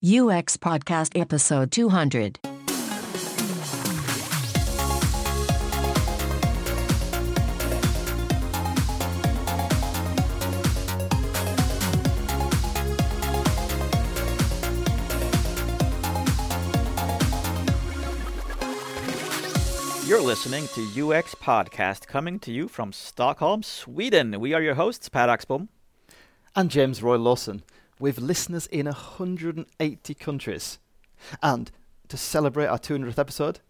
UX Podcast Episode 200. You're listening to UX Podcast coming to you from Stockholm, Sweden. We are your hosts, Per Axbom. and James Royal-Lawson, with listeners in 180 countries. And to celebrate our 200th episode,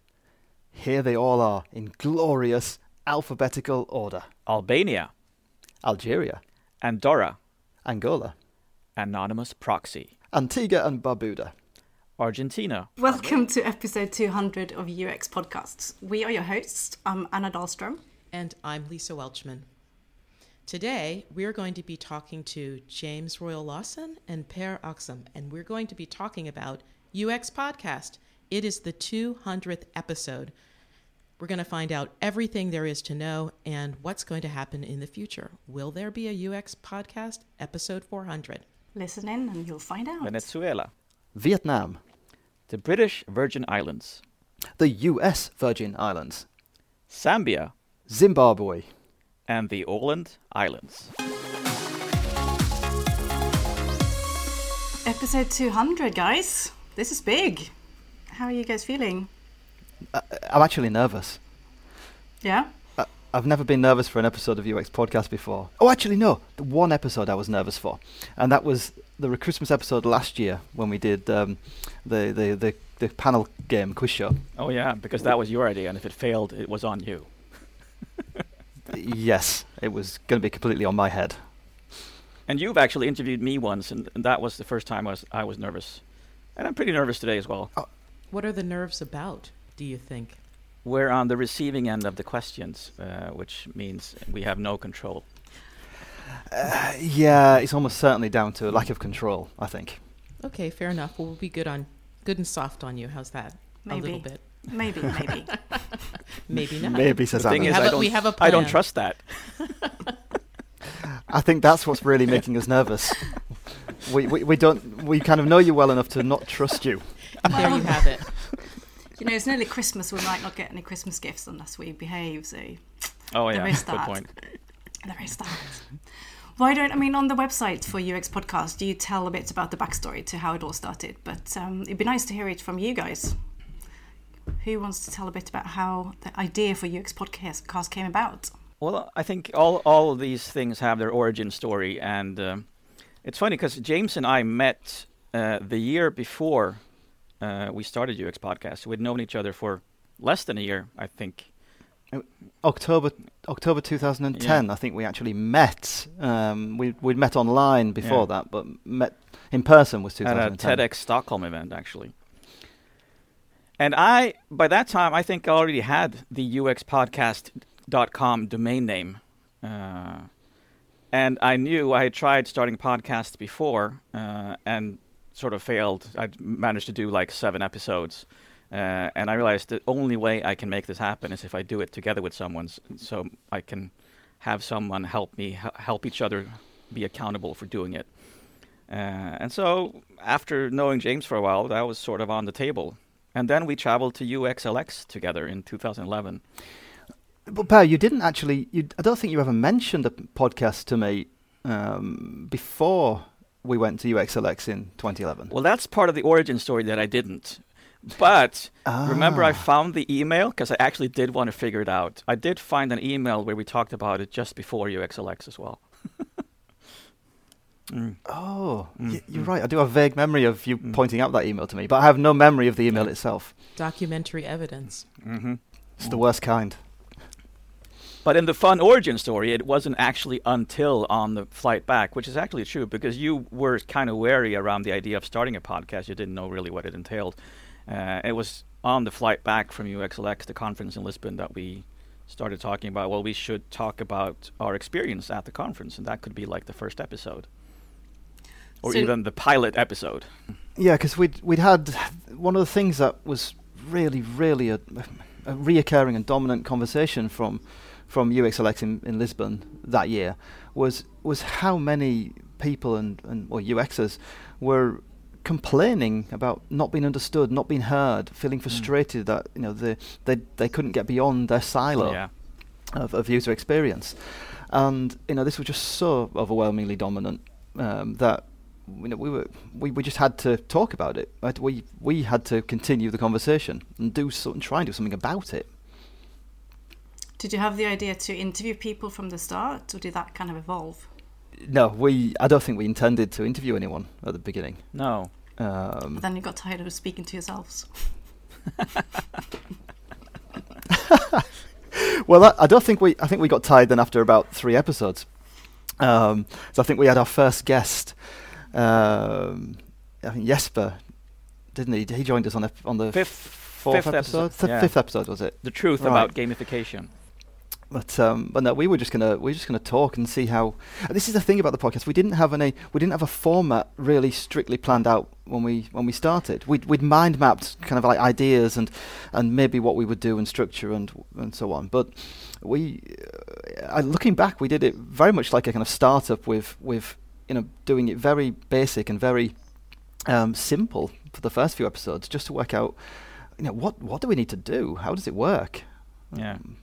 here they all are in glorious alphabetical order Albania, Algeria, Andorra, Angola, Anonymous Proxy, Antigua and Barbuda. Argentina, Welcome to episode 200 of UX Podcasts. We are your hosts. I'm Anna Dahlstrom. And I'm Lisa Welchman. Today, we're going to be talking to James Royal Lawson and Per Axbom, and we're going to be talking about UX Podcast. It is the 200th episode. We're going to find out everything there is to know and what's going to happen in the future. Will there be a UX Podcast episode 400? Listen in and you'll find out. Venezuela, Vietnam, the British Virgin Islands, the US Virgin Islands, Zambia, Zimbabwe, and the Åland Islands. Episode 200, guys. This is big. How are you guys feeling? I- I'm actually nervous. Yeah? I- I've never been nervous for an episode of UX Podcast before. Oh, actually, no. The one episode I was nervous for, and that was the Christmas episode last year when we did um, the, the, the, the panel game quiz show. Oh, yeah, because that was your idea, and if it failed, it was on you. yes, it was going to be completely on my head. And you've actually interviewed me once, and, and that was the first time I was, I was nervous. And I'm pretty nervous today as well. What are the nerves about, do you think? We're on the receiving end of the questions, uh, which means we have no control. Uh, yeah, it's almost certainly down to a lack of control, I think. Okay, fair enough. Well, we'll be good on good and soft on you. How's that? Maybe. A little bit. Maybe, maybe. Maybe not. Maybe, says The thing Anna. is, have I a- don't, we have a I don't trust that. I think that's what's really making us nervous. We, we, we don't we kind of know you well enough to not trust you. there you have it. you know, it's nearly Christmas. We might not get any Christmas gifts unless we behave, so Oh, There yeah, is good that. point. there is that. Why don't, I mean, on the website for UX Podcast, Do you tell a bit about the backstory to how it all started, but um, it'd be nice to hear it from you guys. Who wants to tell a bit about how the idea for UX Podcast came about? Well, I think all all of these things have their origin story, and um, it's funny because James and I met uh, the year before uh, we started UX Podcast. We'd known each other for less than a year, I think. October October 2010, I think we actually met. Um, we we'd met online before Yeah. that, but met in person was 2010. At a TEDx Stockholm event, actually. And I, by that time, I think I already had the uxpodcast.com domain name. Uh, and I knew I had tried starting podcasts before uh, and sort of failed. I managed to do like seven episodes. Uh, and I realized the only way I can make this happen is if I do it together with someone, so I can have someone help me help each other be accountable for doing it. Uh, and so, after knowing James for a while, that was sort of on the table. And then we traveled to UXLX together in 2011. But Per, you didn't actually. You, I don't think you ever mentioned the podcast to me um, before we went to UXLX in 2011. Well, that's part of the origin story that I didn't. But remember, I Ah. found the email because I actually did want to figure it out. I did find an email where we talked about it just before UXLX as well. Mm. Oh, Mm, you're mm. right. I do have a vague memory of you Mm. pointing out that email to me, but I have no memory of the email itself. Documentary evidence. hmm It's the worst kind. But in the fun origin story, it wasn't actually until on the flight back, which is actually true because you were kind of wary around the idea of starting a podcast. You didn't know really what it entailed. Uh, it was on the flight back from UXLX, the conference in Lisbon, that we started talking about. Well, we should talk about our experience at the conference, and that could be like the first episode, or So- even the pilot episode. Yeah, because we'd we'd had one of the things that was really, really a, a reoccurring and dominant conversation from from UXLX in, in Lisbon that year was was how many people and, and or UXers were complaining about not being understood, not being heard, feeling frustrated that you know they they they couldn't get beyond their silo Yeah. of, of user experience, and you know this was just so overwhelmingly dominant um, that you know we were we, we just had to talk about it. Right? We we had to continue the conversation and do something, try and do something about it. Did you have the idea to interview people from the start, or did that kind of evolve? No, we I don't think we intended to interview anyone at the beginning. No. Um, then you got tired of speaking to yourselves. Well, I, I don't think we. I think we got tired then after about three episodes. Um, so I think we had our first guest. Um, I think Jesper, didn't he? He joined us on the on the Fifth- fourth fifth episode. episode, Th- yeah. Fifth episode was it? The truth Right. about gamification. But um, but no, we were just gonna we were just gonna talk and see how. And this is the thing about the podcast. We didn't have any. We didn't have a format really strictly planned out when we when we started. We'd we'd mind mapped kind of like ideas and and maybe what we would do and structure and and so on. But we, uh, looking back, we did it very much like a kind of startup with with you know doing it very basic and very um, simple for the first few episodes, just to work out. You know what what do we need to do? How does it work? Yeah. Um,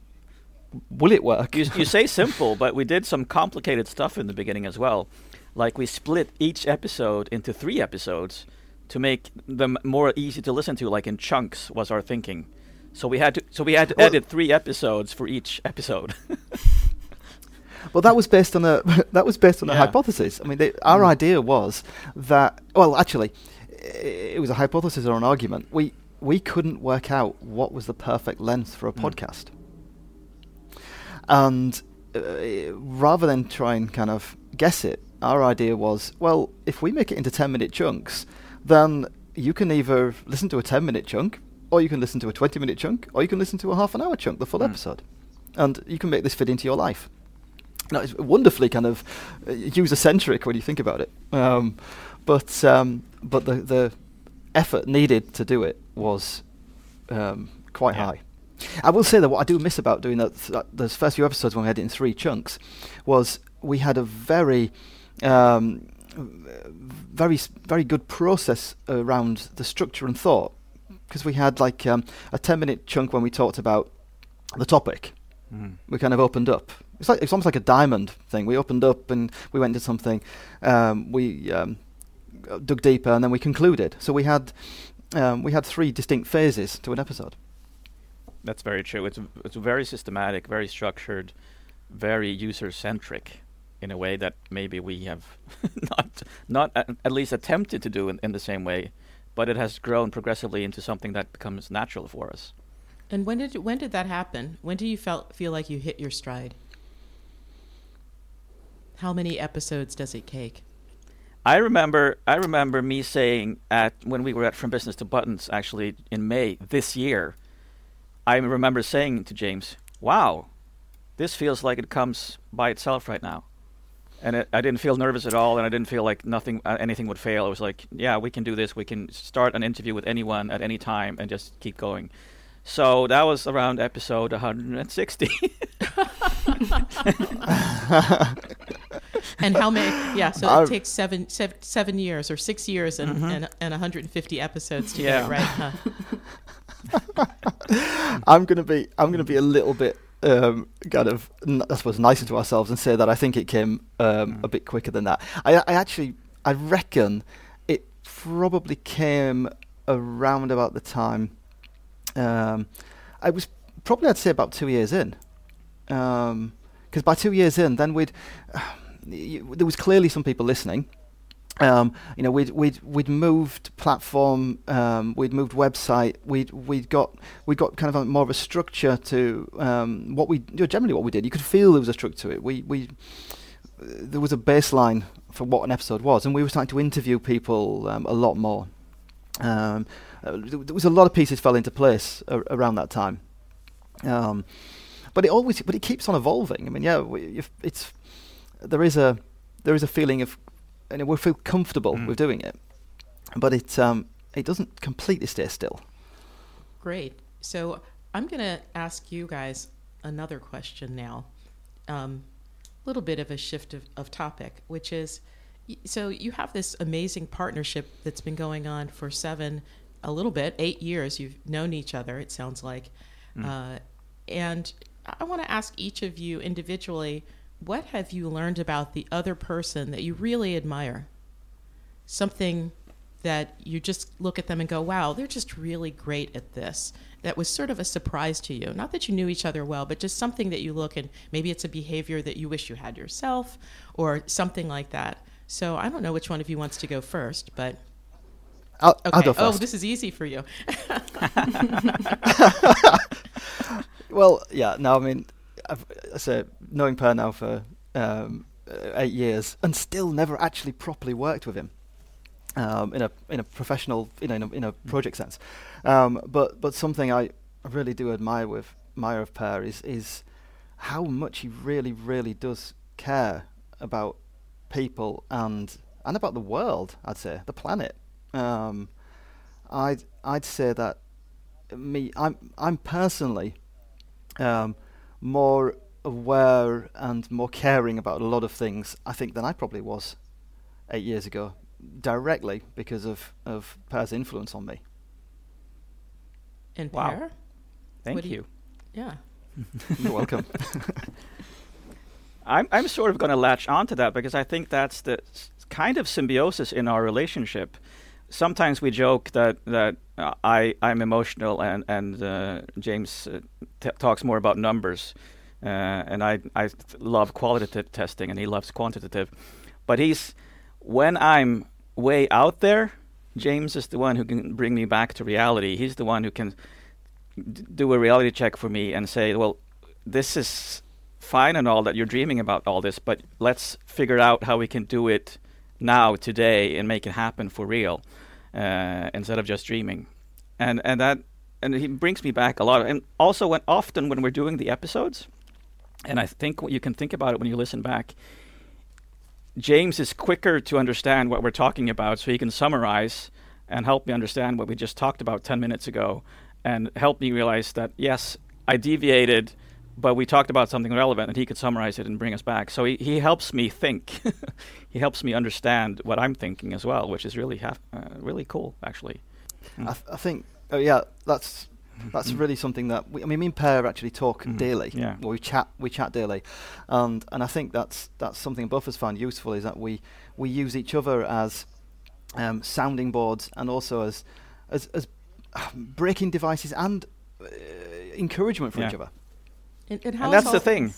will it work? You, you say simple, but we did some complicated stuff in the beginning as well. Like we split each episode into three episodes to make them more easy to listen to, like in chunks was our thinking. So we had to so we had to Well- edit three episodes for each episode. Well, that was based on a that was based on a hypothesis. I mean, they, our Mm. idea was that well, actually, it was a hypothesis or an argument. We we couldn't work out what was the perfect length for a Mm. podcast, and uh, rather than try and kind of guess it, our idea was well, if we make it into ten minute chunks, then you can either listen to a ten minute chunk, or you can listen to a twenty minute chunk, or you can listen to a half an hour chunk, the full Mm. episode, and you can make this fit into your life. No, it's wonderfully kind of uh, user centric when you think about it. Um, but um, but the the effort needed to do it was um, quite Yeah. high. I will say that what I do miss about doing that, that those first few episodes when we had it in three chunks was we had a very um, very very good process around the structure and thought because we had like um, a 10 minute chunk when we talked about the topic Mm. we kind of opened up. It's like it's almost like a diamond thing. We opened up and we went into something. Um, we um, dug deeper and then we concluded. So we had um, we had three distinct phases to an episode. That's very true. It's it's very systematic, very structured, very user centric, in a way that maybe we have not not at, at least attempted to do in, in the same way, but it has grown progressively into something that becomes natural for us. And when did when did that happen? When do you felt feel like you hit your stride? How many episodes does it take? I remember I remember me saying at when we were at From Business to Buttons actually in May this year. I remember saying to James, "Wow, this feels like it comes by itself right now." And it, I didn't feel nervous at all, and I didn't feel like nothing uh, anything would fail. I was like, "Yeah, we can do this. We can start an interview with anyone at any time and just keep going." So that was around episode 160. And how many? Yeah, so I- it takes seven, seven, seven years or six years and, and, and 150 episodes to get it right. Huh? I'm gonna be I'm gonna be a little bit um, kind of n- I suppose nicer to ourselves and say that I think it came um, a bit quicker than that. I, I actually I reckon it probably came around about the time. Um, I was probably I'd say about two years in, because by two years in, then we'd you, there was clearly some people listening. Um, you know, we'd we'd we'd moved platform, um, we'd moved website, we'd we'd got we got kind of a, more of a structure to um, what we you know, generally what we did. You could feel there was a structure to it. We we there was a baseline for what an episode was, and we were starting to interview people um, a lot more. Um, uh, there was a lot of pieces fell into place a- around that time. Um, but it always, but it keeps on evolving. I mean, yeah, we, if it's there is a there is a feeling of, and we feel comfortable Mm. with doing it, but it um, it doesn't completely stay still. Great. So I'm going to ask you guys another question now. A little bit of a shift of, of topic, which is So you have this amazing partnership that's been going on for seven, a little bit, eight years. You've known each other. It sounds like, uh, and I want to ask each of you individually, what have you learned about the other person that you really admire? Something that you just look at them and go, "Wow, they're just really great at this." That was sort of a surprise to you. Not that you knew each other well, but just something that you look and maybe it's a behavior that you wish you had yourself or something like that. So I don't know which one of you wants to go first, but I'll, okay. I'll go oh, this is easy for you. Well, yeah. No, I mean, I've I say knowing Per now for um, uh, eight years and still never actually properly worked with him um, in a in a professional, you know, in a, in a project sense. Um, but but something I really do admire with admire of Per is is how much he really really does care about people and and about the world. I'd say the planet. Um, I'd I'd say that me I'm I'm personally um, more aware and more caring about a lot of things I think than I probably was eight years ago, directly because of of Per's influence on me. And Wow. Per? Thank What do you- you. Yeah. You're welcome. I'm I'm sort of going to latch onto that because I think that's the s- kind of symbiosis in our relationship. Sometimes we joke that that uh, I I'm emotional and and uh, James uh, t- talks more about numbers, uh, and I I love qualitative testing and he loves quantitative, but he's when I'm way out there, James is the one who can bring me back to reality. He's the one who can d- do a reality check for me and say, well, this is fine and all that you're dreaming about all this, but let's figure out how we can do it now, today, and make it happen for real, uh, instead of just dreaming. And and that and he brings me back a lot. And also, when often when we're doing the episodes, and I think what you can think about it when you listen back. James is quicker to understand what we're talking about, so he can summarize and help me understand what we just talked about 10 minutes ago and help me realize that, yes, I deviated, but we talked about something relevant and he could summarize it and bring us back. So he, he helps me think. he helps me understand what I'm thinking as well, which is really, haf- uh, really cool, actually. I, th- I think, oh yeah, that's that's really something that we, I mean, me and Per actually talk Mhm. daily. Yeah. Well, we chat, we chat daily, and and I think that's that's something both of us find useful is that we we use each other as um, sounding boards and also as as as braking devices and uh, encouragement for Yeah. each other. And, and, and that's the thing.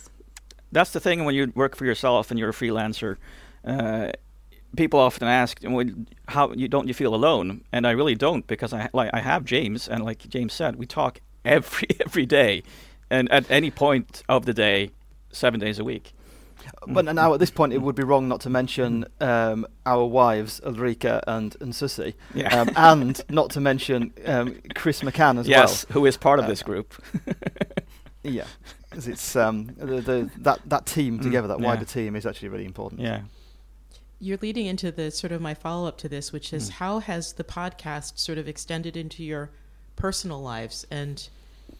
That's the thing when you work for yourself and you're a freelancer. Uh, people often ask, "How you don't you feel alone?" And I really don't because I like I have James, and like James said, we talk every every day, and at any point of the day, seven days a week. But now at this point, it would be wrong not to mention um, our wives Ulrika and and Susie, Yeah. um, and not to mention um, Chris McCann as well. yes, who is part of Uh, this group? Yeah, 'Cause it's um, the, the that that team Mm, together, that yeah. wider team, is actually really important. yeah. You're leading into the sort of my follow up to this, which is how has the podcast sort of extended into your personal lives and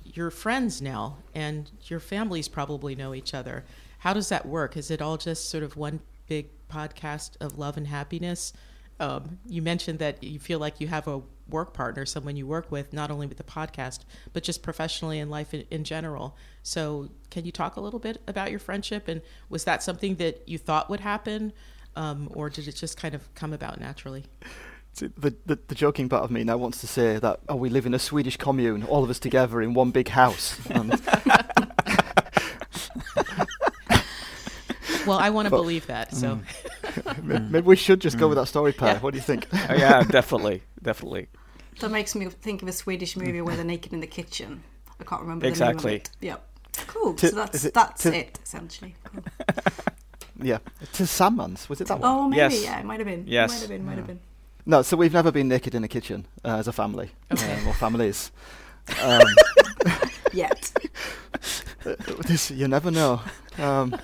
your friends now, and your families probably know each other. How does that work? Is it all just sort of one big podcast of love and happiness? Um, you mentioned that you feel like you have a work partner, someone you work with, not only with the podcast, but just professionally in life in, in general. So, can you talk a little bit about your friendship? And was that something that you thought would happen? um, or did it just kind of come about naturally? The, the the joking part of me now wants to say that oh, we live in a Swedish commune, all of us together in one big house. And Well, I want to But- believe that. So, m- maybe we should just go with that story, Per. Yeah. What do you think? Oh, yeah, definitely, definitely. That makes me think of a Swedish movie where they're naked in the kitchen. I can't remember the Exactly. name of it. Yep. Cool. Ti- so that's it that's ti- it essentially. Cool. yeah, Tillsammans was it that one? Oh, maybe Yes. yeah, it might have been. Yes. Might have been. Might have been. No, so we've never been naked in a kitchen uh, as a family Okay. um, or families. Um, Yet. this, you never know. Um,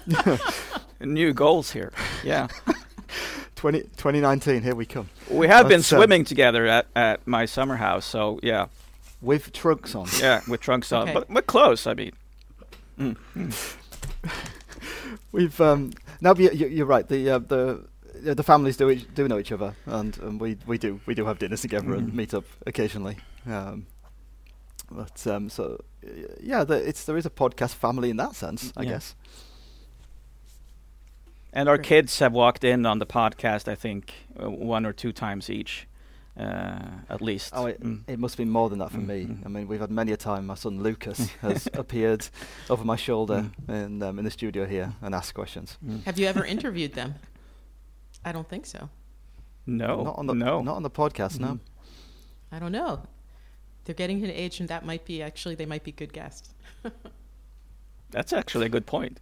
New goals here. Yeah. 20, 2019, here we come We have been That's, uh, swimming together at, at my summer house, so yeah, with trunks on. yeah, with trunks on, Okay. but we're close. I mean, Mm. We've um, now. You, you- you're right. The uh, the uh, the families do each, do know each other, and, and we, we do we do have dinners together and Mhm. meet up occasionally. Um, but um, so uh, yeah, the, it's there is a podcast family in that sense, I Yeah. guess. And our Great. kids have walked in on the podcast, I think, uh, one or two times each, uh, at least. Oh, it, Mm. it must be more than that for Mm, me. mm. I mean, we've had many a time my son Lucas has appeared over my shoulder Mm. in um, in the studio here and asked questions. Mm. Have you ever interviewed them? I don't think so. No, not on the no. not on the podcast. No. I don't know. They're getting to an age, and that might be actually they might be good guests. That's actually a good point.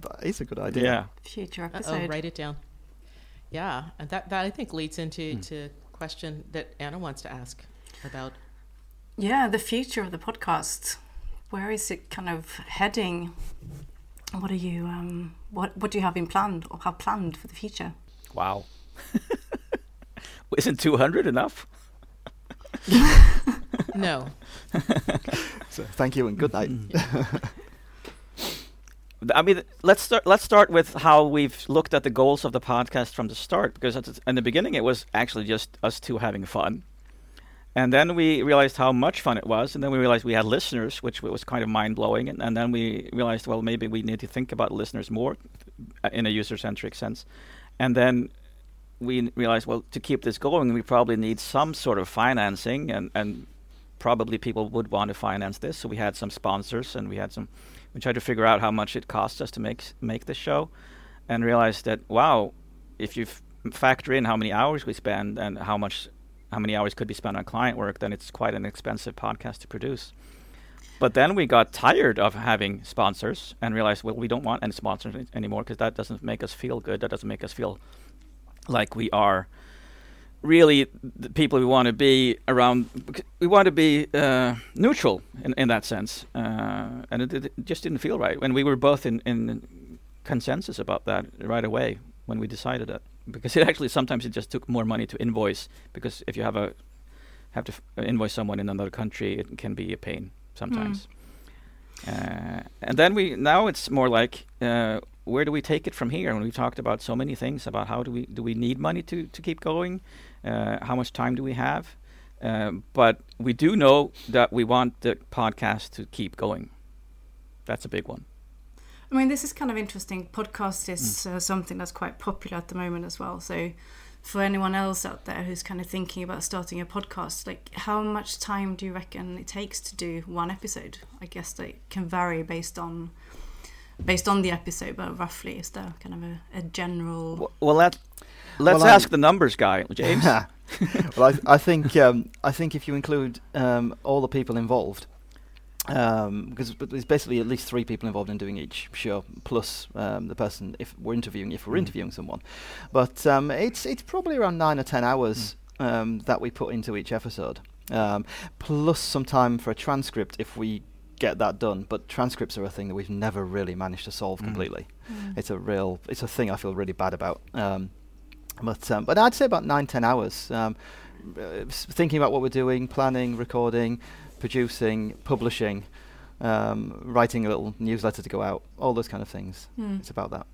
That is a good idea. Yeah. Future Uh-oh, episode. write it down. Yeah, and that that I think leads into Mm. to question that Anna wants to ask about. Yeah, the future of the podcast. Where is it kind of heading? What are you um what what do you have in planned or have planned for the future? Wow. Isn't 200 enough? No, So thank you and good night. I mean, let's start. Let's start with how we've looked at the goals of the podcast from the start. Because in the beginning, it was actually just us two having fun, and then we realized how much fun it was, and then we realized we had listeners, which was kind of mind blowing, and, and then we realized, well, maybe we need to think about listeners more uh, in a user centric sense, and then we realized, well, to keep this going, we probably need some sort of financing, and and probably people would want to finance this. So we had some sponsors, and we had some we tried to figure out how much it costs us to make make this show, and realized that wow, if you factor in how many hours we spend and how much how many hours could be spent on client work, then it's quite an expensive podcast to produce. But then we got tired of having sponsors and realized, well, we don't want any sponsors any- anymore because that doesn't make us feel good. That doesn't make us feel like we are really the people we want to be around. We want to be uh, neutral in, in that sense, uh, and it, it just didn't feel right. And we were both in, in consensus about that right away when we decided that, because it actually sometimes it just took more money to invoice because if you have a have to f- uh, invoice someone in another country, it can be a pain sometimes. Uh, and then we now it's more like uh, where do we take it from here? And we've talked about so many things about how do we do we need money to to keep going? Uh, how much time do we have? Um, but we do know that we want the podcast to keep going. That's a big one. I mean, this is kind of interesting. Podcast is uh, something that's quite popular at the moment as well. So, for anyone else out there who's kind of thinking about starting a podcast, like how much time do you reckon it takes to do one episode? I guess that can vary based on based on the episode, but roughly, is there kind of a, a general? W- Well, let let's Well, I'm- ask the numbers guy, James. well, I, I think um, I think if you include um, all the people involved, um, because but there's basically at least three people involved in doing each show, plus um, the person if we're interviewing, if we're Mhm. interviewing someone. But um, it's it's probably around nine or ten hours um, that we put into each episode, um, plus some time for a transcript if we get that done. But transcripts are a thing that we've never really managed to solve Mm. completely. Mm. It's a real, it's a thing I feel really bad about. Um, but um, but I'd say about nine ten hours. Um, uh, thinking about what we're doing, planning, recording, producing, publishing, um, writing a little newsletter to go out, all those kind of things. Mm. It's about that.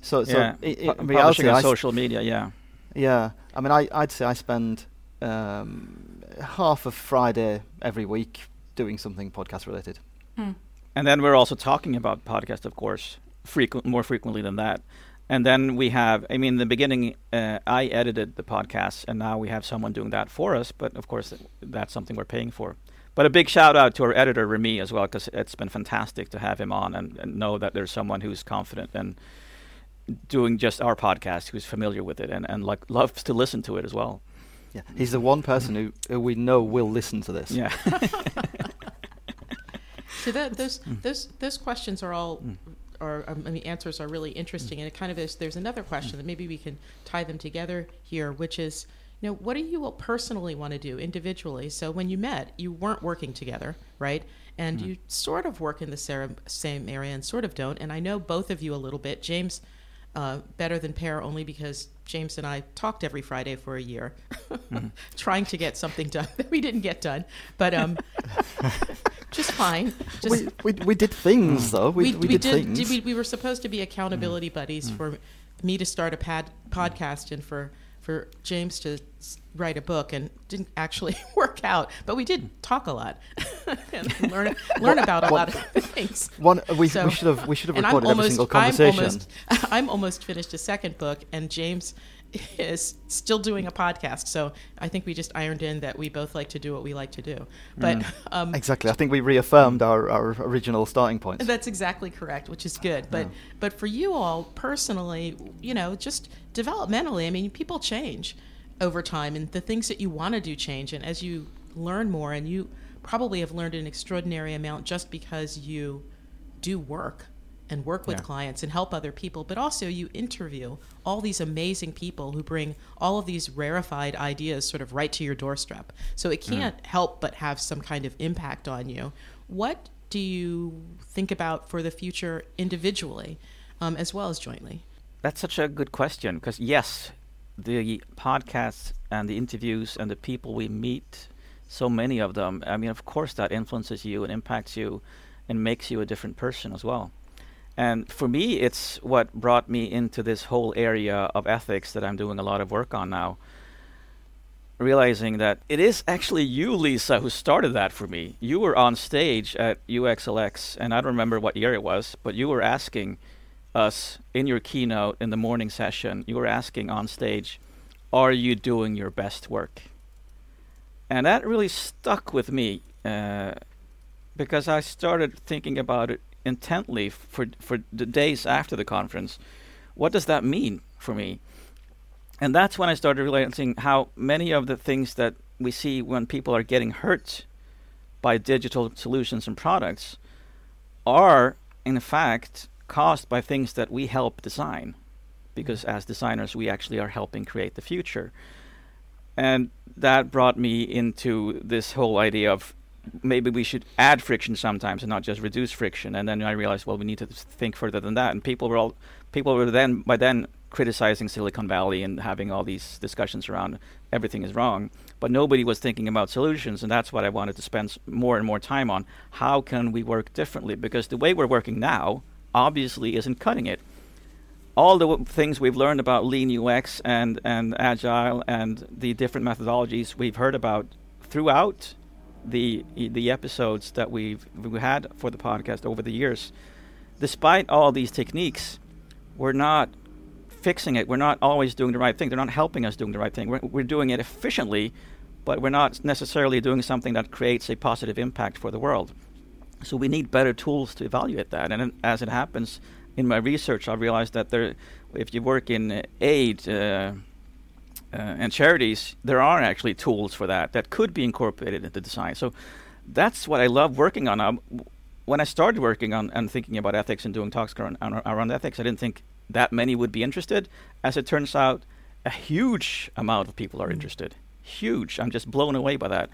So so yeah, i- i- publishing reality, on I s- social media. Yeah. yeah, I mean, I I'd say I spend um, half of Friday every week doing something podcast related. Mm. And then we're also talking about podcast, of course, frequent more frequently than that. And then we have, I mean, in the beginning, uh, I edited the podcast, and now we have someone doing that for us. But of course, that's something we're paying for. But a big shout out to our editor Remy as well, because it's been fantastic to have him on and, and know that there's someone who's confident and doing just our podcast, who's familiar with it, and, and like loves to listen to it as well. Yeah, he's the one person who, who we know will listen to this. Yeah. So that those Mm. those those questions are all Mm. are um, I mean answers are really interesting, and it kind of is. There's another question that maybe we can tie them together here, which is, you know, what do you all personally want to do individually? So when you met, you weren't working together, right? And you sort of work in the same area and sort of don't. And I know both of you a little bit. James. Uh, better than Per only because James and I talked every Friday for a year, mm-hmm. trying to get something done that we didn't get done, but um, just fine. Just we, we, we did things mm. though. We, we, did, things. we, we were supposed to be accountability mm. buddies mm. for me to start a pad, podcast and for for James to write a book and didn't actually work out, but we did talk a lot and learn learn about a lot of things. One, uh, we, So- we should have we should have recorded every almost, single I'm almost, I'm almost finished a second book, and James is still doing a podcast. So I think we just ironed in that we both like to do what we like to do. But um, Exactly. I think we reaffirmed our, our original starting point. that's exactly correct, which is good. But but for you all personally, you know, just developmentally, I mean, people change over time, and the things that you want to do change. And as you learn more, and you probably have learned an extraordinary amount just because you do work and work with Yeah. clients and help other people, but also you interview all these amazing people who bring all of these rarefied ideas sort of right to your doorstep. So it can't help but have some kind of impact on you. What do you think about for the future individually um, as well as jointly? That's such a good question because yes, the podcasts and the interviews and the people we meet, so many of them. I mean, of course, that influences you and impacts you, and makes you a different person as well. And for me, it's what brought me into this whole area of ethics that I'm doing a lot of work on now. Realizing that it is actually you, Lisa, who started that for me. You were on stage at UXLX, and I don't remember what year it was, but you were asking us in your keynote in the morning session, you were asking on stage, Are you doing your best work? And that really stuck with me uh, because I started thinking about it intently for, for the days after the conference. What does that mean for me? And that's when I started realizing how many of the things that we see when people are getting hurt by digital solutions and products are, in fact, caused by things that we help design. Because as designers, we actually are helping create the future. And that brought me into this whole idea of maybe we should add friction sometimes and not just reduce friction. And then I realized, well, we need to think further than that. And people were all, people were then by then criticizing Silicon Valley and having all these discussions around everything is wrong. But nobody was thinking about solutions, and that's what I wanted to spend more and more time on. How can we work differently? Because the way we're working now obviously isn't cutting it all the w- things we've learned about lean UX and, and agile and the different methodologies we've heard about throughout the the episodes that we've we had for the podcast over the years, despite all these techniques, we're not fixing it. We're not always doing the right thing. They're not helping us doing the right thing. We're, we're doing it efficiently, but we're not necessarily doing something that creates a positive impact for the world. So we need better tools to evaluate that. And as it happens, in my research, I realized that there, if you work in aid uh, and charities, there are actually tools for that that could be incorporated into design. So that's what I love working on. Um, when I started working on and thinking about ethics and doing talks around, around ethics, I didn't think that many would be interested. As it turns out, a huge amount of people are interested. Huge. I'm just blown away by that.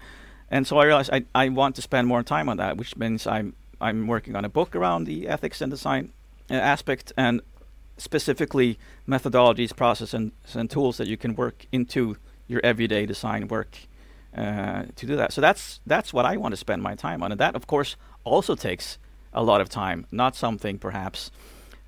And so I realized I, I want to spend more time on that, which means I'm I'm working on a book around the ethics and design uh, aspect and specifically methodologies, process, and, and tools that you can work into your everyday design work uh, to do that. So that's that's what I want to spend my time on, and that of course also takes a lot of time. Not something perhaps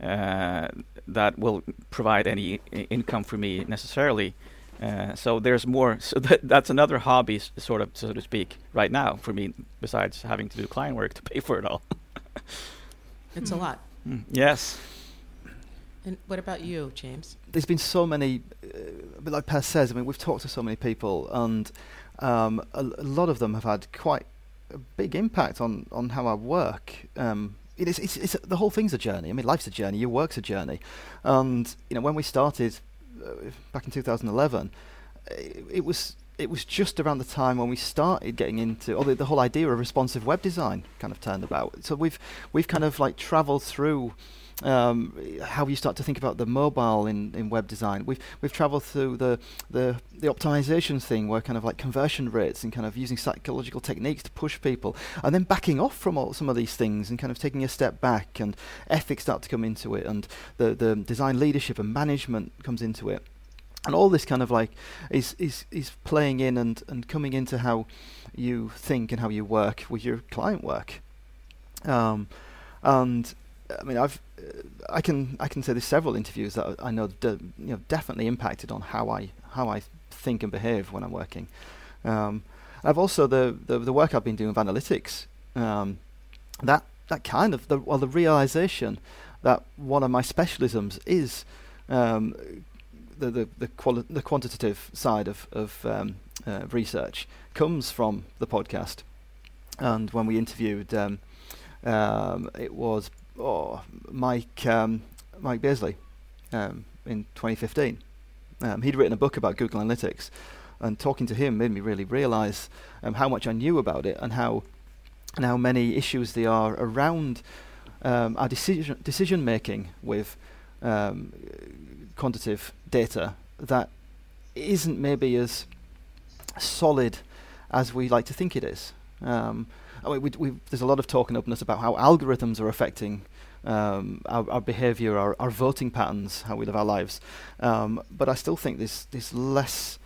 uh, that will provide any I- income for me necessarily. Uh, so there's more. So that, that's another hobby, s- sort of, so to speak, right now for me. Besides having to do client work to pay for it all. It's a lot. Mm, Yes. And what about you, James? there's been so many, uh, but like Per says, I mean, we've talked to so many people, and um, a, a lot of them have had quite a big impact on, on how I work. Um, it is, it's, it's, the whole thing's a journey. I mean, life's a journey. Your work's a journey, and you know, when we started uh, back in 2011, it, it was it was just around the time when we started getting into, or the, the whole idea of responsive web design kind of turned about. So we've we've kind of like travelled through um, how you start to think about the mobile in, in web design. We've we've travelled through the, the the optimization thing, where kind of like conversion rates and kind of using psychological techniques to push people, and then backing off from all, some of these things and kind of taking a step back, and ethics start to come into it, and the the design leadership and management comes into it. And all this kind of like is, is is playing in and, and coming into how you think and how you work with your client work. Um, and I mean, I've uh, I can I can say there's several interviews that I know de- you know definitely impacted on how I how I think and behave when I'm working. Um, I've also the, the the work I've been doing with analytics. Um, that that kind of the well the realization that one of my specialisms is um, the the the, quali- the quantitative side of of um, uh, research comes from the podcast. And when we interviewed, um, um, it was oh, Mike um, Mike Beasley um, in 2015. Um, he'd written a book about Google Analytics, and talking to him made me really realize um, how much I knew about it and how and how many issues there are around um, our decision decision making with quantitative data that isn't maybe as solid as we like to think it is. Um, I mean, we, there's a lot of talk and openness about how algorithms are affecting um, our, our behaviour, our, our voting patterns, how we live our lives. Um, but I still think there's, there's less,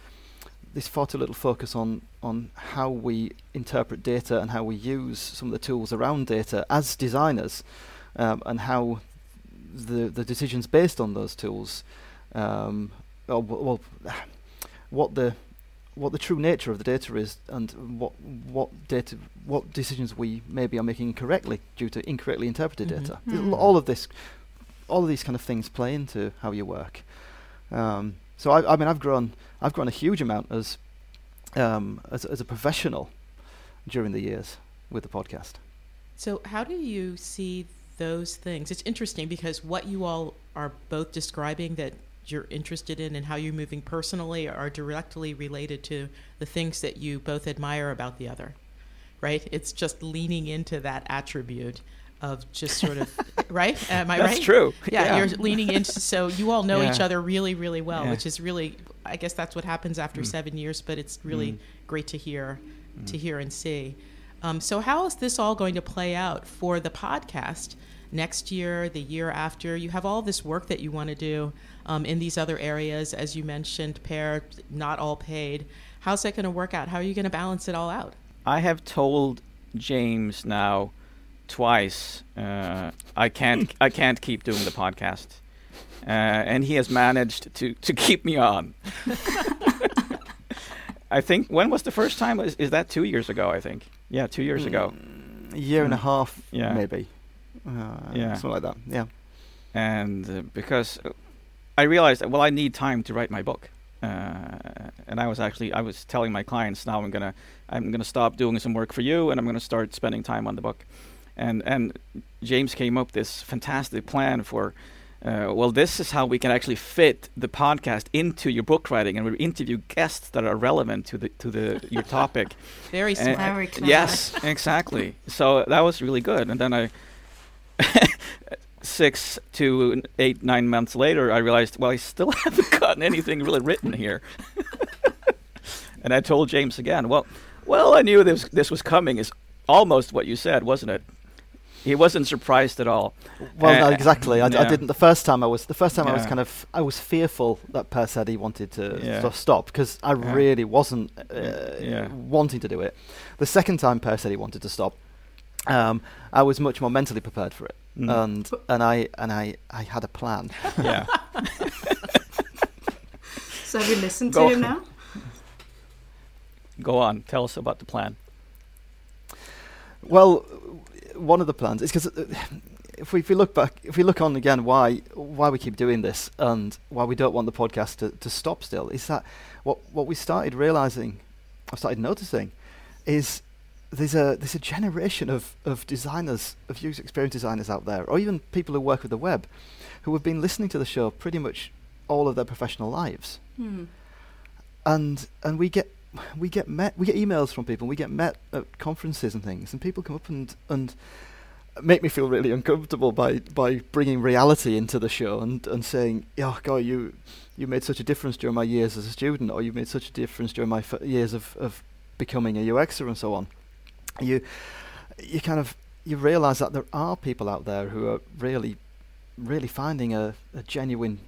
there's far too little focus on, on how we interpret data and how we use some of the tools around data as designers um, and how the, the decisions based on those tools, um, well, well, what the what the true nature of the data is and what what data what decisions we maybe are making incorrectly due to incorrectly interpreted Mhm. data. Mm. All of this, all of these kind of things play into how you work. Um, so I, I mean, I've grown I've grown a huge amount as um, as as a professional during the years with the podcast. So, how do you see those things? It's interesting because what you all are both describing that you're interested in and how you're moving personally are directly related to the things that you both admire about the other, right? It's just leaning into that attribute of just sort of, right? Am I That's right? That's true. Yeah, you're leaning into, so you all know each other really, really well, Yeah. which is really, I guess that's what happens after Mm. seven years, but it's really Mm. great to hear, to Mm. hear and see. Um, so, how is this all going to play out for the podcast next year, the year after? You have all this work that you want to do um, in these other areas, as you mentioned, Per, not all paid. How's that going to work out? How are you going to balance it all out? I have told James now twice uh, I can't I can't keep doing the podcast, uh, and he has managed to to keep me on. I think when was the first time? Is, is that two years ago? I think yeah, two years ago. a year and a Mm. half, Yeah. maybe. Uh, Yeah. something like that. Yeah. and uh, because uh, I realized that well I need time to write my book, uh, and I was actually I was telling my clients now I'm gonna I'm gonna stop doing some work for you and I'm gonna start spending time on the book, and and James came up this fantastic plan for. Uh, well, this is how we can actually fit the podcast into your book writing, and we interview guests that are relevant to the to the your topic. Very And- smart. Very clever. Yes, exactly. So that was really good. And then I, six to eight, nine months later, I realized, well, I still haven't gotten anything really written here. and I told James again, well, well, I knew this this was coming. Is almost what you said, wasn't it? He wasn't surprised at all. Well, no, Uh, exactly. I, yeah. didn't. The first time I was, the first time I was kind of, I was fearful that Per said he wanted to Yeah. stop because I Yeah. really wasn't uh, Yeah. wanting to do it. The second time Per said he wanted to stop, um, I was much more mentally prepared for it, Mm. and and I and I I had a plan. yeah. So have you listened Go to him now? Go on. Tell us about the plan. Well, one of the plans is because if we if we look back, if we look on again, why why we keep doing this and why we don't want the podcast to, to stop still is that what what we started realizing, I started noticing, is there's a there's a generation of of designers, of user experience designers out there, or even people who work with the web, who have been listening to the show pretty much all of their professional lives Hmm. and and we get we get met we get emails from people we get met at conferences and things and people come up and and make me feel really uncomfortable by by bringing reality into the show and and saying oh god you you made such a difference during my years as a student or you made such a difference during my f- years of of becoming a UXer and so on you you kind of you realize that there are people out there who are really really finding a, a genuine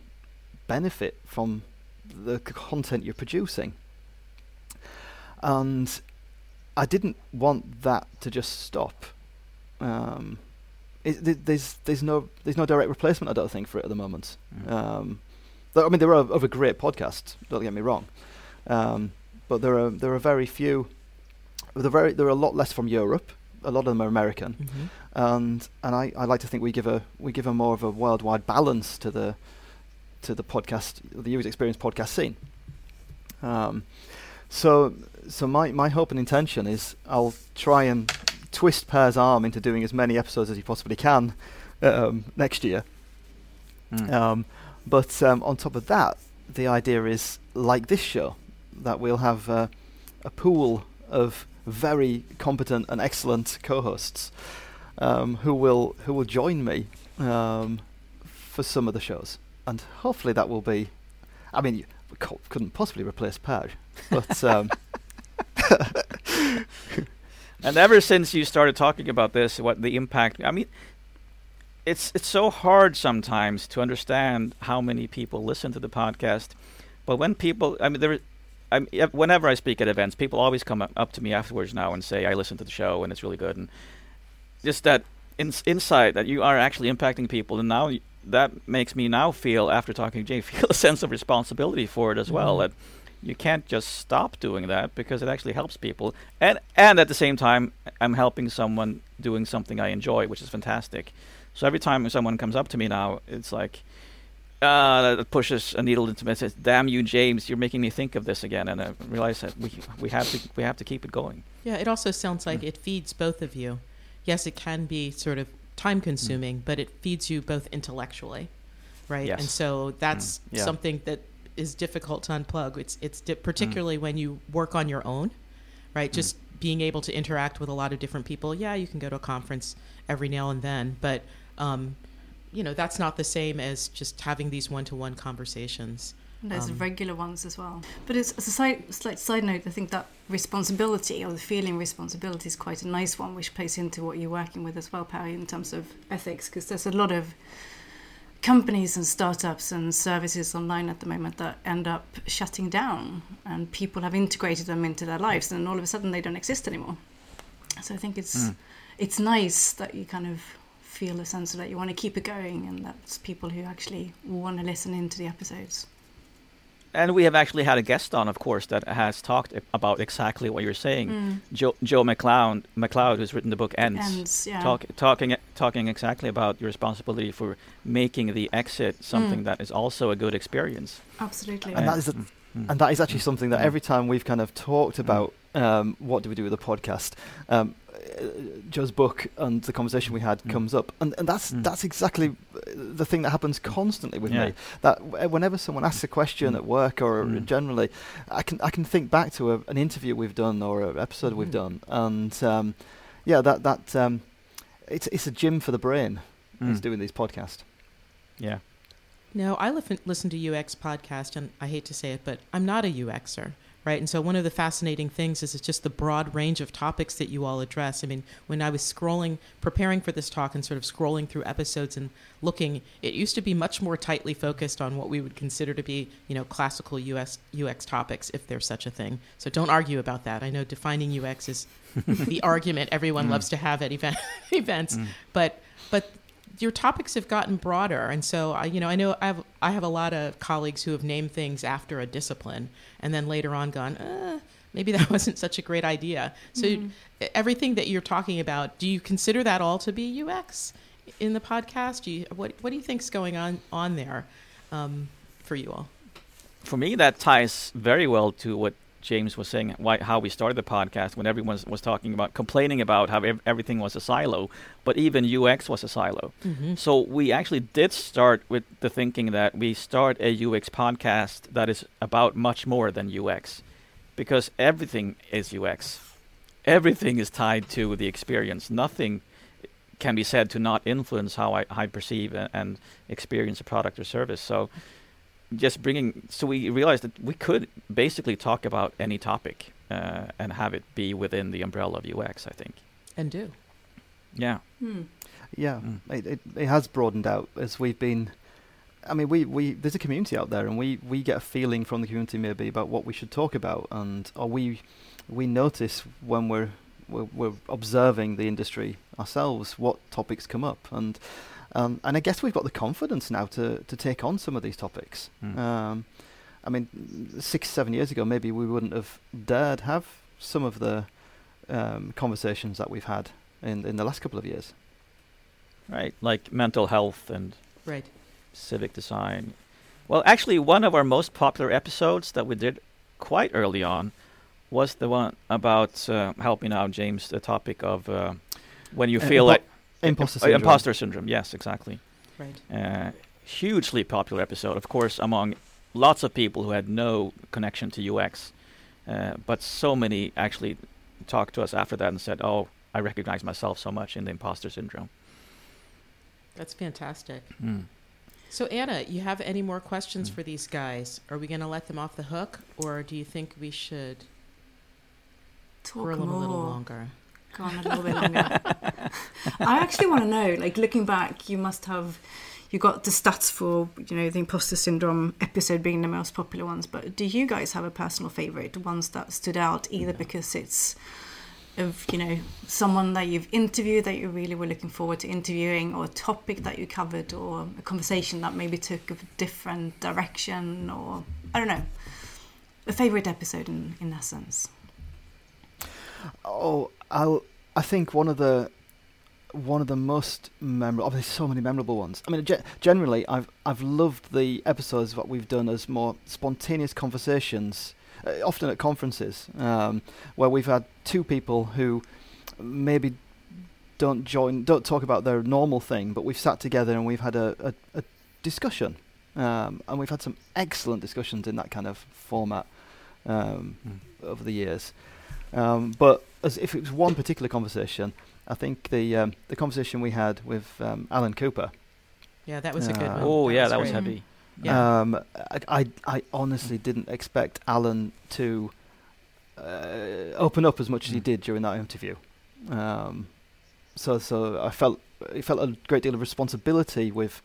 benefit from the content you're producing. And I didn't want that to just stop. Um, it, there's there's no there's no direct replacement. I don't think for it at the moment. Mm. Um, I mean, there are other great podcasts. Don't get me wrong, um, but there are there are very few. There are very there are a lot less from Europe. A lot of them are American, Mhm. and and I, I like to think we give a we give a more of a worldwide balance to the to the podcast the UX Experience podcast scene. Um, so so my my hope and intention is I'll try and twist Per's arm into doing as many episodes as he possibly can um, next year. Mm. Um, but um, on top of that, the idea is like this show that we'll have uh, a pool of very competent and excellent co-hosts um, who will who will join me um, for some of the shows, and hopefully that will be. I mean, co- couldn't possibly replace Per, but um, And ever since you started talking about this, what the impact? I mean, it's it's so hard sometimes to understand how many people listen to the podcast. But when people, I mean, there, I mean, ev- whenever I speak at events, people always come up, to me afterwards now and say, "I listened to the show and it's really good." And just that ins- insight that you are actually impacting people, and now that makes me now feel, after talking to Jay, feel a sense of responsibility for it as well. Mhm. That you can't just stop doing that because it actually helps people, and and at the same time, I'm helping someone doing something I enjoy, which is fantastic. So every time someone comes up to me now, it's like. Uh, that pushes a needle into me. and Says, "Damn you, James! You're making me think of this again." And I realize that we we have to we have to keep it going. Yeah, it also sounds like Mm. it feeds both of you. Yes, it can be sort of time consuming, but it feeds you both intellectually, right? Yes. And so that's Yeah. something that is difficult to unplug. It's it's di- particularly when you work on your own, right? Just being able to interact with a lot of different people. Yeah, you can go to a conference every now and then, but um, you know that's not the same as just having these one-to-one conversations. And There's Um, regular ones as well. But it's, as a side, slight side note, I think that responsibility or the feeling responsibility is quite a nice one, which plays into what you're working with as well, Perry, in terms of ethics, because there's a lot of companies and startups and services online at the moment that end up shutting down, and people have integrated them into their lives, and all of a sudden they don't exist anymore. So I think it's Mm. it's nice that you kind of feel a sense of that you want to keep it going, and that's people who actually want to listen into the episodes. And we have actually had a guest on, of course, that has talked about exactly what you're saying. Mm. Joe, Joe Macleod, Macleod, who's written the book Ends, Ends, yeah. talk, talking talking exactly about your responsibility for making the exit something Mm. that is also a good experience. Absolutely. and that is a, Mm. and that is actually something that Mm. every time we've kind of talked about um, what do we do with the podcast, um, Joe's book and the conversation we had Mm. comes up, and, and that's Mm. that's exactly the thing that happens constantly with Yeah. me. That whenever someone asks a question Mm. at work or Mm. generally, I can I can think back to a, an interview we've done or an episode we've Mhm. done, and um, yeah, that that um, it's it's a gym for the brain. Is Mm. doing these podcasts. Yeah. No, I listen, listen to UX podcast, and I hate to say it, but I'm not a UXer, right? And so one of the fascinating things is it's just the broad range of topics that you all address. I mean, when I was scrolling, preparing for this talk, and sort of scrolling through episodes and looking, it used to be much more tightly focused on what we would consider to be, you know, classical US UX topics, if there's such a thing. So don't argue about that. I know defining UX is the argument everyone Mm. loves to have at event, events, Mm. but but your topics have gotten broader. And so I you know I know I have I have a lot of colleagues who have named things after a discipline and then later on gone uh, maybe that wasn't such a great idea. So Mm-hmm. everything that you're talking about do you consider that all to be UX in the podcast? Do you, what what do you think's going on on there um, for you all? For me, that ties very well to what James was saying, why, how we started the podcast when everyone was, was talking about complaining about how ev- everything was a silo, but even UX was a silo. mm-hmm. So we actually did start with the thinking that we start a UX podcast that is about much more than UX, because everything is UX. Everything is tied to the experience. Nothing can be said to not influence how I, I perceive and, and experience a product or service. So just bringing, so we realized that we could basically talk about any topic uh, and have it be within the umbrella of UX. I think. and do Yeah. Hmm. Yeah, Mm. it, it it has broadened out as we've been. I mean, we, we there's a community out there, and we, we get a feeling from the community maybe about what we should talk about, and or we we notice when we're we're, we're observing the industry ourselves, what topics come up, and um, and I guess we've got the confidence now to to take on some of these topics. Mm. Um, I mean, six seven years ago, maybe we wouldn't have dared have some of the um, conversations that we've had in in the last couple of years. Right, like mental health and Right. civic design. Well, actually, one of our most popular episodes that we did quite early on was the one about uh, helping out James, the topic of uh, when you Uh, feel like Imposter uh, syndrome. imposter syndrome. Yes, exactly. Right. Uh, hugely popular episode, of course, among lots of people who had no connection to UX. Uh, but so many actually talked to us after that and said, "Oh, I recognize myself so much in the imposter syndrome." That's fantastic. Mm. So, Anna, you have any more questions Mm. for these guys? Are we going to let them off the hook, or do you think we should Talk grill them a little longer? Go on a little bit longer. I actually want to know, like looking back, you must have you got the stats for you know the imposter syndrome episode being the most popular ones, but do you guys have a personal favorite, ones that stood out either because it's of you know someone that you've interviewed that you really were looking forward to interviewing, or a topic that you covered, or a conversation that maybe took a different direction, or I don't know, a favorite episode in in essence. Oh, I'll. I think one of the one of the most memorable. There's so many memorable ones. I mean, ge- generally, I've I've loved the episodes that we've done as more spontaneous conversations, uh, often at conferences, um, where we've had two people who maybe don't join, don't talk about their normal thing, but we've sat together and we've had a, a, a discussion, um, and we've had some excellent discussions in that kind of format um, Mm. over the years. Um, but as if it was one particular conversation, I think the um, the conversation we had with um, Alan Cooper. Yeah, that was a good Uh, one. Oh yeah, that was great. heavy. Yeah. Um, I, I I honestly didn't expect Alan to uh, open up as much as he Mm. did during that interview. Um, so so I felt I felt a great deal of responsibility with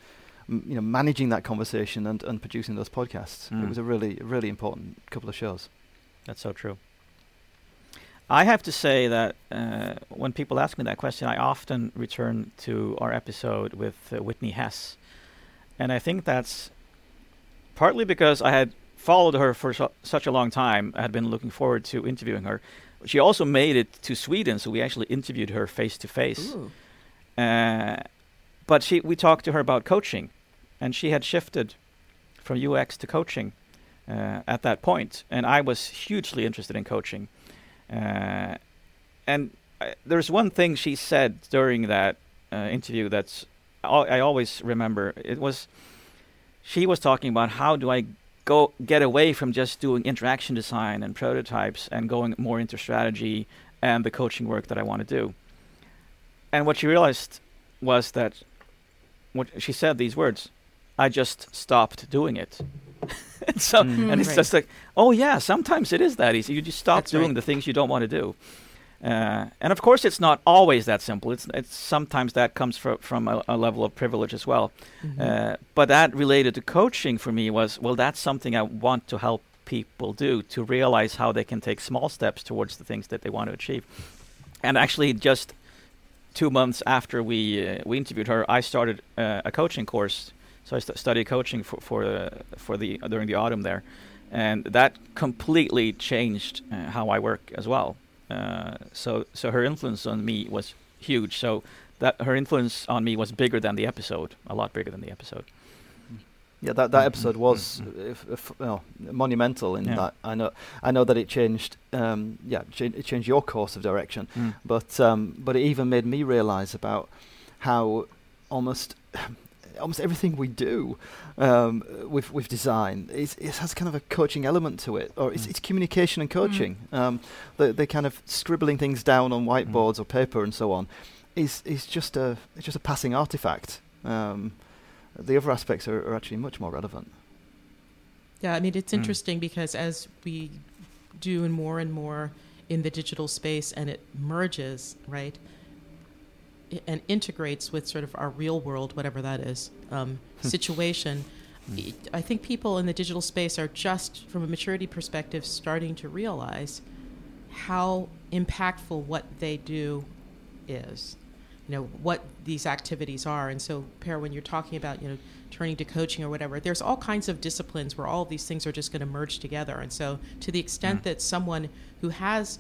m- you know managing that conversation and, and producing those podcasts. It Mm. was a really really important couple of shows. That's so true. I have to say that uh, when people ask me that question, I often return to our episode with uh, Whitney Hess. And I think that's partly because I had followed her for su- such a long time. I had been looking forward to interviewing her. She also made it to Sweden, so we actually interviewed her face to face. Uh, but she, we talked to her about coaching, and she had shifted from UX to coaching uh, at that point, and I was hugely interested in coaching. Uh, and I, there's one thing she said during that uh, interview that's I always remember. It was she was talking about how do I go get away from just doing interaction design and prototypes and going more into strategy and the coaching work that I want to do. And what she realized was that what she said these words, I just stopped doing it. And so Mm. and it's Right. just like, oh yeah, sometimes it is that easy. You just stop That's doing right. the things you don't want to do. Uh, and of course, it's not always that simple. It's it's sometimes that comes fro- from a, a level of privilege as well. Mhm. Uh, but that related to coaching for me was well, that's something I want to help people do to realize how they can take small steps towards the things that they want to achieve. And actually, just two months after we uh, we interviewed her, I started uh, a coaching course. So I st- studied coaching for for uh, for the during the autumn there, and that completely changed uh, how I work as well. Uh, so so her influence on me was huge. So that her influence on me was bigger than the episode, a lot bigger than the episode. Yeah, that that Mm, episode mm, was mm, mm. uh, f- f- well, monumental in Yeah. that. I know I know that it changed. Um, yeah, cha- it changed your course of direction. But um, but it even made me realise about how almost almost everything we do um, with with design is it has kind of a coaching element to it, or it's, Mm. it's communication and coaching. Um, the the kind of scribbling things down on whiteboards or paper and so on is is just a it's just a passing artifact. Um, the other aspects are, are actually much more relevant. Yeah, I mean, it's Mm. interesting because as we do and more and more in the digital space and it merges, right, i- and integrates with sort of our real world, whatever that is, um, situation, Mm. i- I think people in the digital space are just, from a maturity perspective, starting to realize how impactful what they do is you know what these activities are and so Per, when you're talking about you know turning to coaching or whatever there's all kinds of disciplines where all of these things are just going to merge together and so to the extent Mm. that someone who has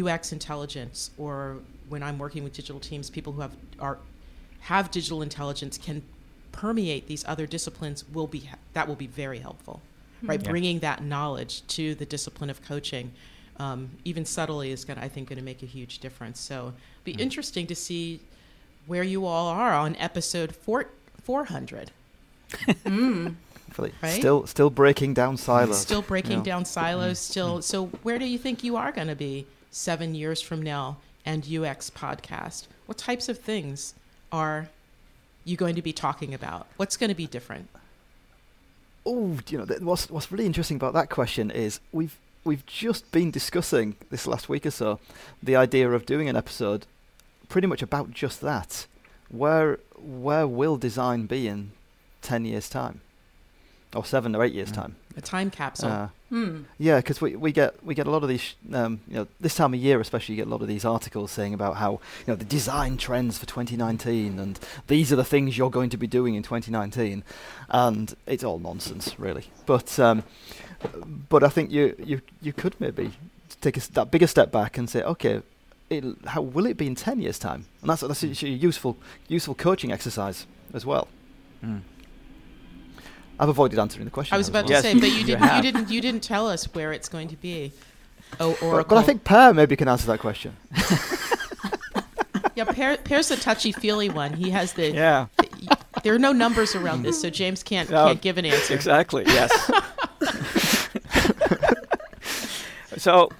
ux intelligence or when i'm working with digital teams people who have are have digital intelligence can permeate these other disciplines will be that will be very helpful hmm. right Yeah. bringing that knowledge to the discipline of coaching um, even subtly is going to i think going to make a huge difference so it'll be hmm. interesting to see where you all are on episode four, 400 hmm. Hopefully. Right? Still, still breaking down silos. still breaking Yeah. down silos still so where do you think you are going to be seven years from now and ux podcast what types of things are you going to be talking about what's going to be different Oh, you know, what's what's really interesting about that question is we've we've just been discussing this last week or so the idea of doing an episode pretty much about just that. Where where will design be in ten years' time, or seven or eight years' Mm. time? a time capsule Uh, Hmm. yeah, because we, we get we get a lot of these, sh- um, you know, this time of year especially, you get a lot of these articles saying about how you know the design trends for 2019 and these are the things you're going to be doing in 2019, and it's all nonsense really. But um, but I think you you you could maybe take a s that bigger step back and say, okay, it'll, how will it be in 10 years' time? And that's that's actually a useful useful coaching exercise as well. Mm. I've avoided answering the question. I was about to Yes, say, but you didn't. You didn't. You didn't tell us where it's going to be. Oh. Oracle. But, but I think Per maybe can answer that question. yeah, Per, Per's a touchy feely one. He has the. Yeah, There are no numbers around this, so James can't No, can't give an answer. exactly. Yes. so,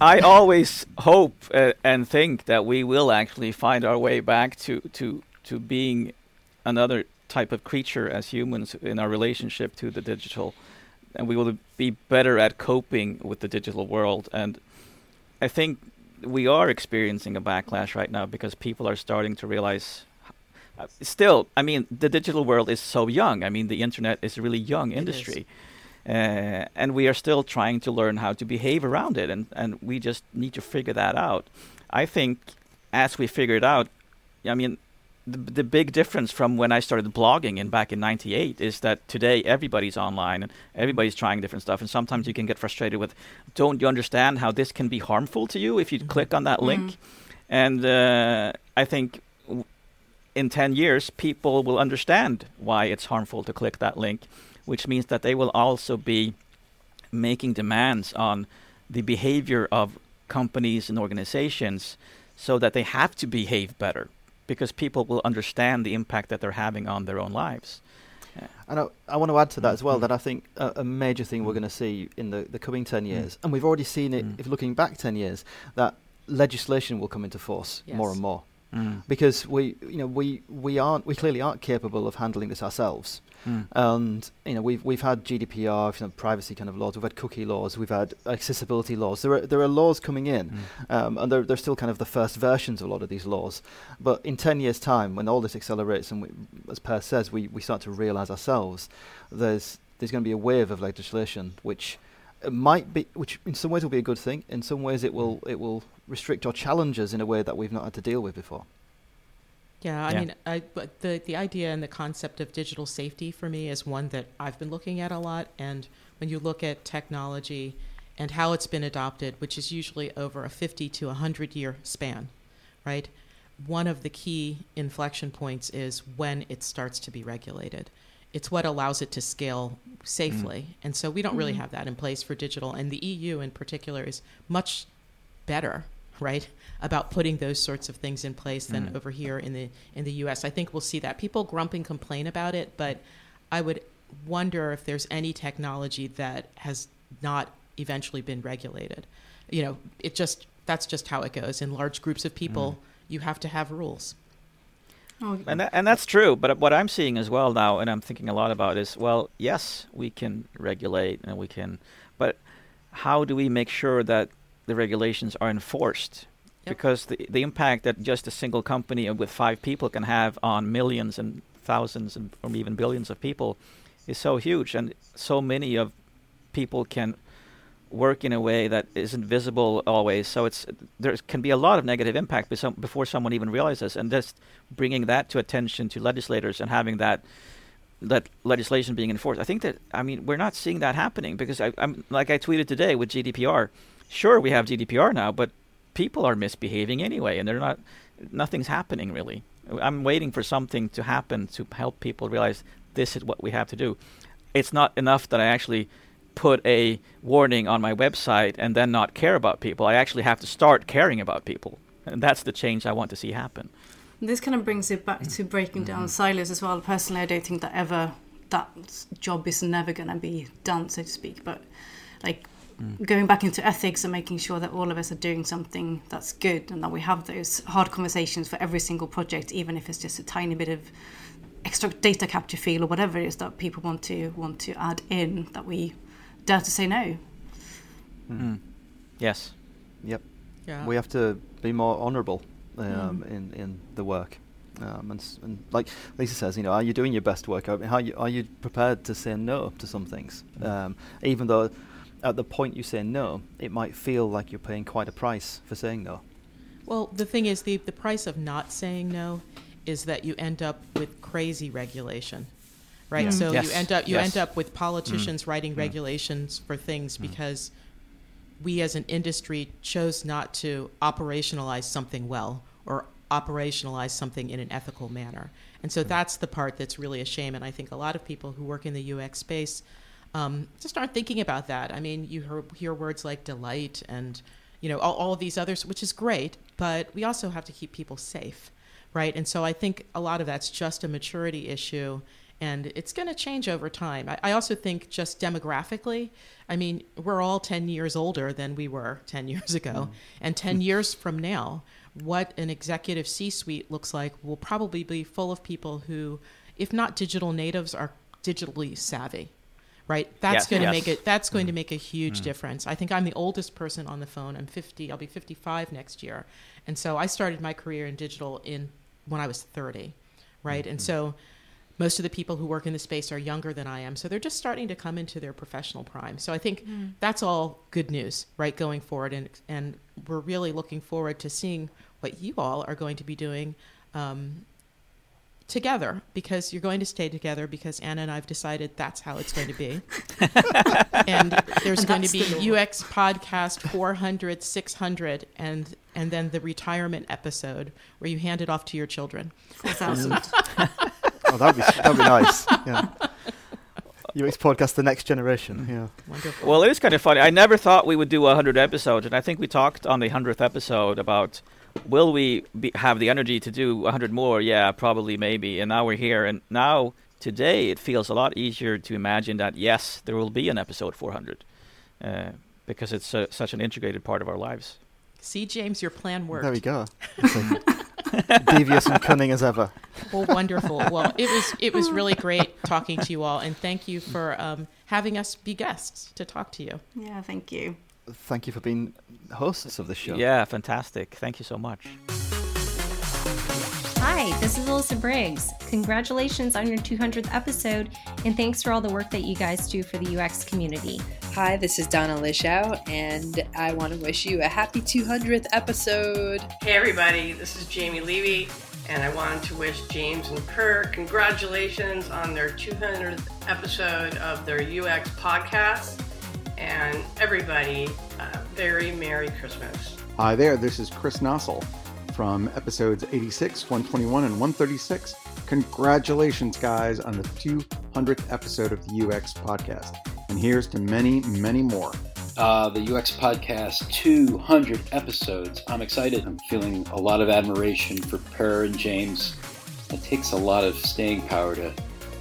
I always hope uh, and think that we will actually find our way back to to to being another type of creature as humans in our relationship to the digital, and we will be better at coping with the digital world. And I think we are experiencing a backlash right now because people are starting to realize uh, still, I mean, the digital world is so young. I mean, the internet is a really young industry. Uh, and we are still trying to learn how to behave around it, and, and we just need to figure that out. I think as we figure it out, I mean, the, the big difference from when I started blogging in back in '98 is that today everybody's online and everybody's trying different stuff, and sometimes you can get frustrated with, don't you understand how this can be harmful to you if you click on that link? And uh, I think w- in 10 years, people will understand why it's harmful to click that link, which means that they will also be making demands on the behavior of companies and organizations so that they have to behave better because people will understand the impact that they're having on their own lives. And I, I want to add to that as well Mm. that I think a, a major thing we're going to see in the, the coming 10 years, and we've already seen it Mm. if looking back 10 years, that legislation will come into force more and more. Mm. Because we, you know, we, we aren't, we clearly aren't capable of handling this ourselves. Mm. And you know, we've we've had GDPR, you know, privacy kind of laws. We've had cookie laws. We've had accessibility laws. There are there are laws coming in, Mm. um, and they're they're still kind of the first versions of a lot of these laws. But in ten years' time, when all this accelerates, and we, as Per says, we, we start to realise ourselves, there's there's going to be a wave of legislation which uh, might be, which in some ways will be a good thing. In some ways, it will it will restrict our challenges in a way that we've not had to deal with before. Yeah, I Yeah. mean, I, but the the idea and the concept of digital safety for me is one that I've been looking at a lot. And when you look at technology and how it's been adopted, which is usually over a 50 to 100 year span, right? One of the key inflection points is when it starts to be regulated. It's what allows it to scale safely. Mm-hmm. And so we don't really mm-hmm. have that in place for digital. And the EU in particular is much better, right, about putting those sorts of things in place than Mm. over here in the in the U.S. I think we'll see that people grump and complain about it, but I would wonder if there's any technology that has not eventually been regulated. You know, it just that's just how it goes. In large groups of people, you have to have rules. Oh, And that, and that's true. But what I'm seeing as well now, and I'm thinking a lot about is, well, yes, we can regulate and we can, but how do we make sure that the regulations are enforced? Yep. Because the the impact that just a single company with five people can have on millions and thousands and or even billions of people is so huge, and so many of people can work in a way that isn't visible always. So it's there can be a lot of negative impact before someone even realizes, and just bringing that to attention to legislators and having that that legislation being enforced. I think that I mean we're not seeing that happening because I, am like I tweeted today with GDPR. Sure, we have GDPR now, but people are misbehaving anyway, and they're not. Nothing's happening really. I'm waiting for something to happen to help people realize this is what we have to do. It's not enough that I actually put a warning on my website and then not care about people. I actually have to start caring about people. And that's the change I want to see happen. This kind of brings it back to breaking down mm-hmm. silos as well. Personally, I don't think that ever that job is never going to be done, so to speak. But like. Going back into ethics and making sure that all of us are doing something that's good and that we have those hard conversations for every single project, even if it's just a tiny bit of extra data capture feel or whatever it is that people want to want to add in, that we dare to say no. Mm. Yes. Yep. Yeah. We have to be more honourable um, mm. in in the work. Um, and, and, like Lisa says, you know, are you doing your best work? I mean, how you, are you prepared to say no to some things, mm. um, even though at the point you say no, it might feel like you're paying quite a price for saying no. Well, the thing is, the the price of not saying no is that you end up with crazy regulation, right? Mm. So yes. you end up you yes. end up with politicians mm. writing mm. regulations for things mm. because we as an industry chose not to operationalize something well or operationalize something in an ethical manner. And so mm. that's the part that's really a shame. And I think a lot of people who work in the UX space um, just aren't thinking about that. I mean, you hear, hear words like delight and you know all, all of these others, which is great, but we also have to keep people safe, right? And so I think a lot of that's just a maturity issue and it's going to change over time. I, I, also think just demographically, I mean, we're all 10 years older than we were 10 years ago. Mm. And 10 years from now, what an executive C suite looks like will probably be full of people who, if not digital natives, are digitally savvy. Right, that's yes, going to yes. make it. That's going mm. to make a huge mm. difference. I think I'm the oldest person on the phone. I'm 50. I'll be 55 next year, and so I started my career in digital in when I was 30, right? Mm-hmm. And so most of the people who work in the space are younger than I am, so they're just starting to come into their professional prime. So I think mm. that's all good news, right, going forward, and and we're really looking forward to seeing what you all are going to be doing um, together because you're going to stay together because Anna and I've decided that's how it's going to be. and there's and going to be the UX podcast 400, 600, and and then the retirement episode where you hand it off to your children. 4,000. Oh, that'd be that'd be nice. Yeah. UX podcast, the next generation. Yeah. Wonderful. Well, it is kind of funny. I never thought we would do a hundred episodes, and I think we talked on the hundredth episode about will we be, have the energy to do a hundred more? Yeah, probably, maybe. And now we're here, and now today it feels a lot easier to imagine that yes, there will be an episode 400 uh, because it's uh, such an integrated part of our lives. See, James, your plan worked. There we go. devious and cunning as ever. Well, wonderful. Well, it was it was really great talking to you all, and thank you for um, having us be guests to talk to you. Yeah, thank you. Thank you for being hosts of the show. Yeah, fantastic. Thank you so much. Hi, this is Alyssa Briggs. Congratulations on your 200th episode, and thanks for all the work that you guys do for the UX community. Hi, this is Donna Lichaw, and I want to wish you a happy 200th episode. Hey, everybody, this is Jaime Levy, and I wanted to wish James and Per congratulations on their 200th episode of their UX podcast, and everybody, a very Merry Christmas. Hi there, this is Chris Noessel from episodes 86, 121, and 136. Congratulations, guys, on the 200th episode of the UX podcast. And here's to many, many more. Uh, the UX podcast, 200 episodes. I'm excited. I'm feeling a lot of admiration for Per and James. It takes a lot of staying power to,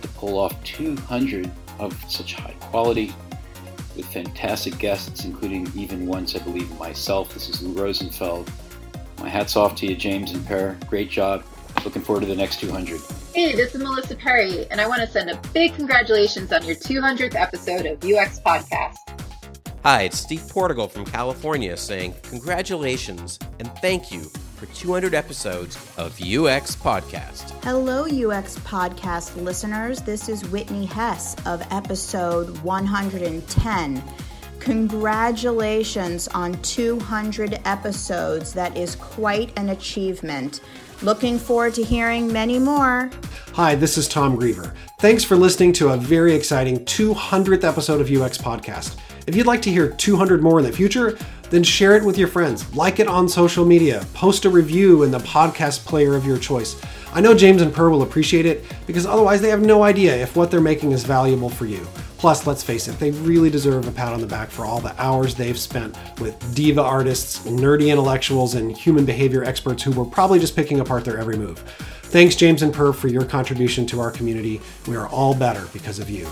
to pull off 200 of such high quality with fantastic guests, including even once, I believe, myself. This is Lou Rosenfeld. My hat's off to you, James and Per. Great job. Looking forward to the next 200. Hey, this is Melissa Perri, and I want to send a big congratulations on your 200th episode of UX Podcast. Hi, it's Steve Portigal from California saying congratulations and thank you for 200 episodes of UX Podcast. Hello, UX Podcast listeners. This is Whitney Hess of episode 110. Congratulations on 200 episodes. That is quite an achievement. Looking forward to hearing many more. Hi, this is Tom Greever. Thanks for listening to a very exciting 200th episode of UX Podcast. If you'd like to hear 200 more in the future, then share it with your friends, like it on social media, post a review in the podcast player of your choice. I know James and Per will appreciate it because otherwise they have no idea if what they're making is valuable for you. Plus, let's face it, they really deserve a pat on the back for all the hours they've spent with diva artists, nerdy intellectuals, and human behavior experts who were probably just picking apart their every move. Thanks, James and Per, for your contribution to our community. We are all better because of you.